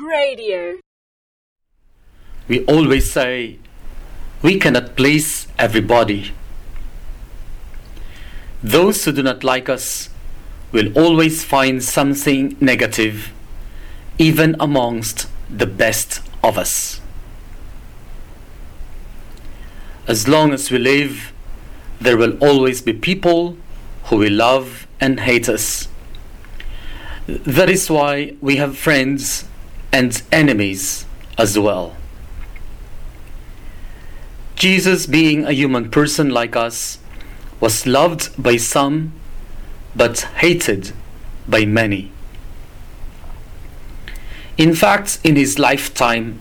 Radio. We always say we cannot please everybody. Those who do not like us will always find something negative, even amongst the best of us. As long as we live, there will always be people who will love and hate us. That is why we have friends and enemies as well. Jesus, being a human person like us, was loved by some but hated by many. In fact, in his lifetime,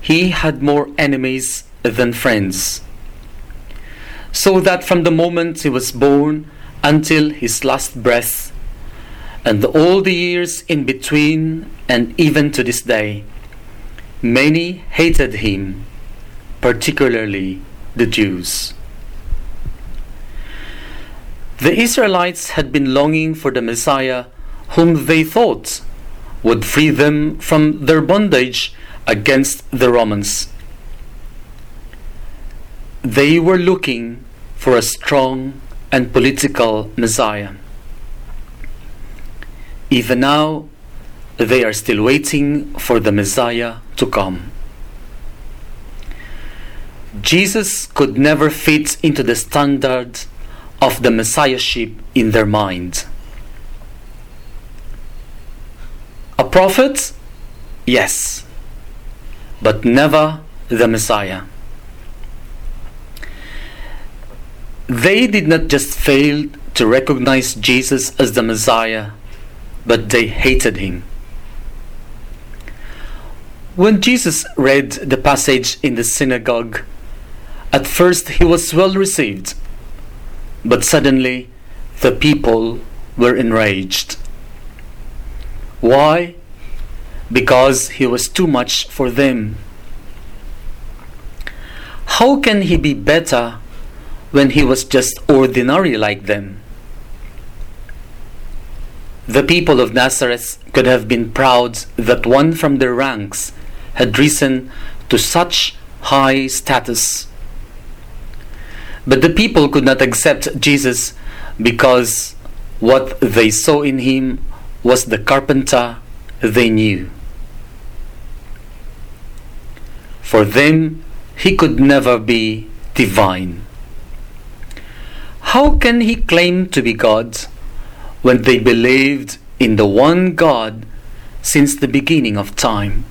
he had more enemies than friends. So that from the moment he was born until his last breath, and all the years in between, and even to this day, many hated him, particularly the Jews. The Israelites had been longing for the Messiah whom they thought would free them from their bondage against the Romans. They were looking for a strong and political Messiah. Even now, they are still waiting for the Messiah to come. Jesus could never fit into the standard of the Messiahship in their mind. A prophet? Yes, but never the Messiah. They did not just fail to recognize Jesus as the Messiah, but they hated him. When Jesus read the passage in the synagogue, at first he was well received, but suddenly the people were enraged. Why? Because he was too much for them. How can he be better when he was just ordinary like them? The people of Nazareth could have been proud that one from their ranks had risen to such high status. But the people could not accept Jesus because what they saw in him was the carpenter they knew. For them, he could never be divine. How can he claim to be God when they believed in the one God since the beginning of time?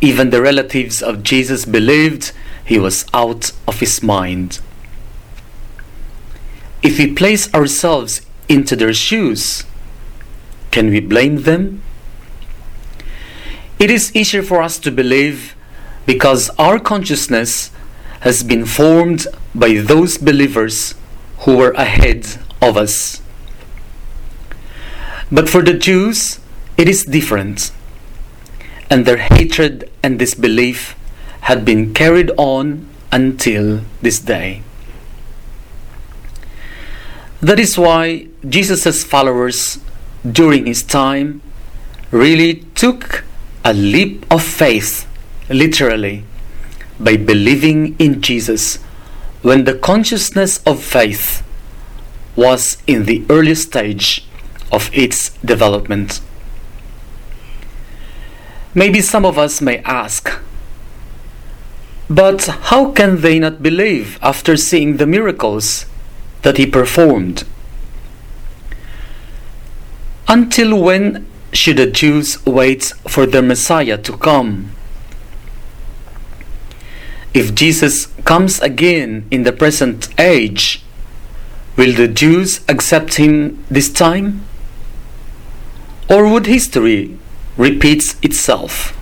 Even the relatives of Jesus believed he was out of his mind. If we place ourselves into their shoes, can we blame them? It is easier for us to believe because our consciousness has been formed by those believers who were ahead of us. But for the Jews, it is different and their hatred and disbelief had been carried on until this day. That is why Jesus' followers during his time really took a leap of faith, literally, by believing in Jesus when the consciousness of faith was in the early stage of its development. Maybe some of us may ask, but how can they not believe after seeing the miracles that he performed? Until when should the Jews wait for the Messiah to come? If Jesus comes again in the present age, will the Jews accept him this time? Or would history repeats itself?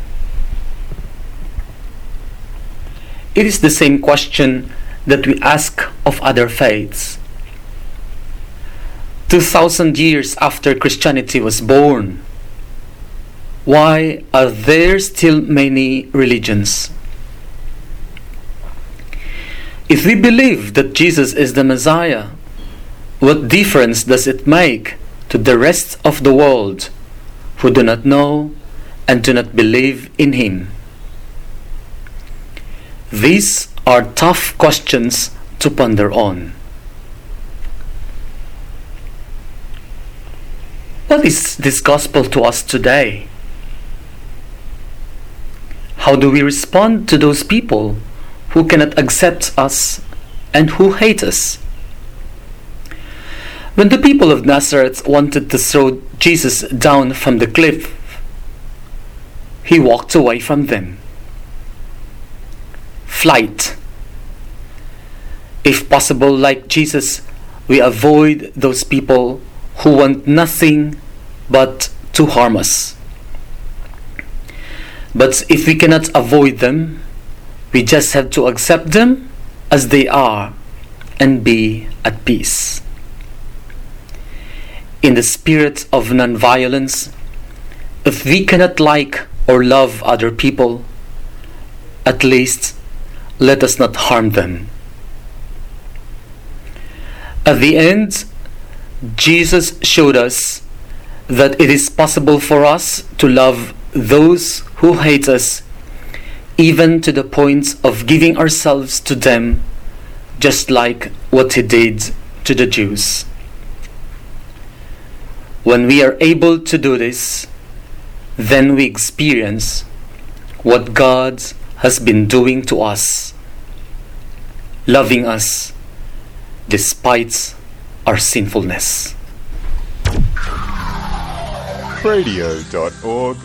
It is the same question that we ask of other faiths. 2000 years after Christianity was born, why are there still many religions? If we believe that Jesus is the Messiah, what difference does it make to the rest of the world who do not know and do not believe in Him? These are tough questions to ponder on. What is this gospel to us today? How do we respond to those people who cannot accept us and who hate us? When the people of Nazareth wanted to throw Jesus down from the cliff, he walked away from them. Flight. If possible, like Jesus, we avoid those people who want nothing but to harm us. But if we cannot avoid them, we just have to accept them as they are and be at peace. In the spirit of nonviolence, if we cannot like or love other people, at least let us not harm them. At the end, Jesus showed us that it is possible for us to love those who hate us, even to the point of giving ourselves to them, just like what he did to the Jews. When we are able to do this, then we experience what God has been doing to us, loving us despite our sinfulness. radio.org.au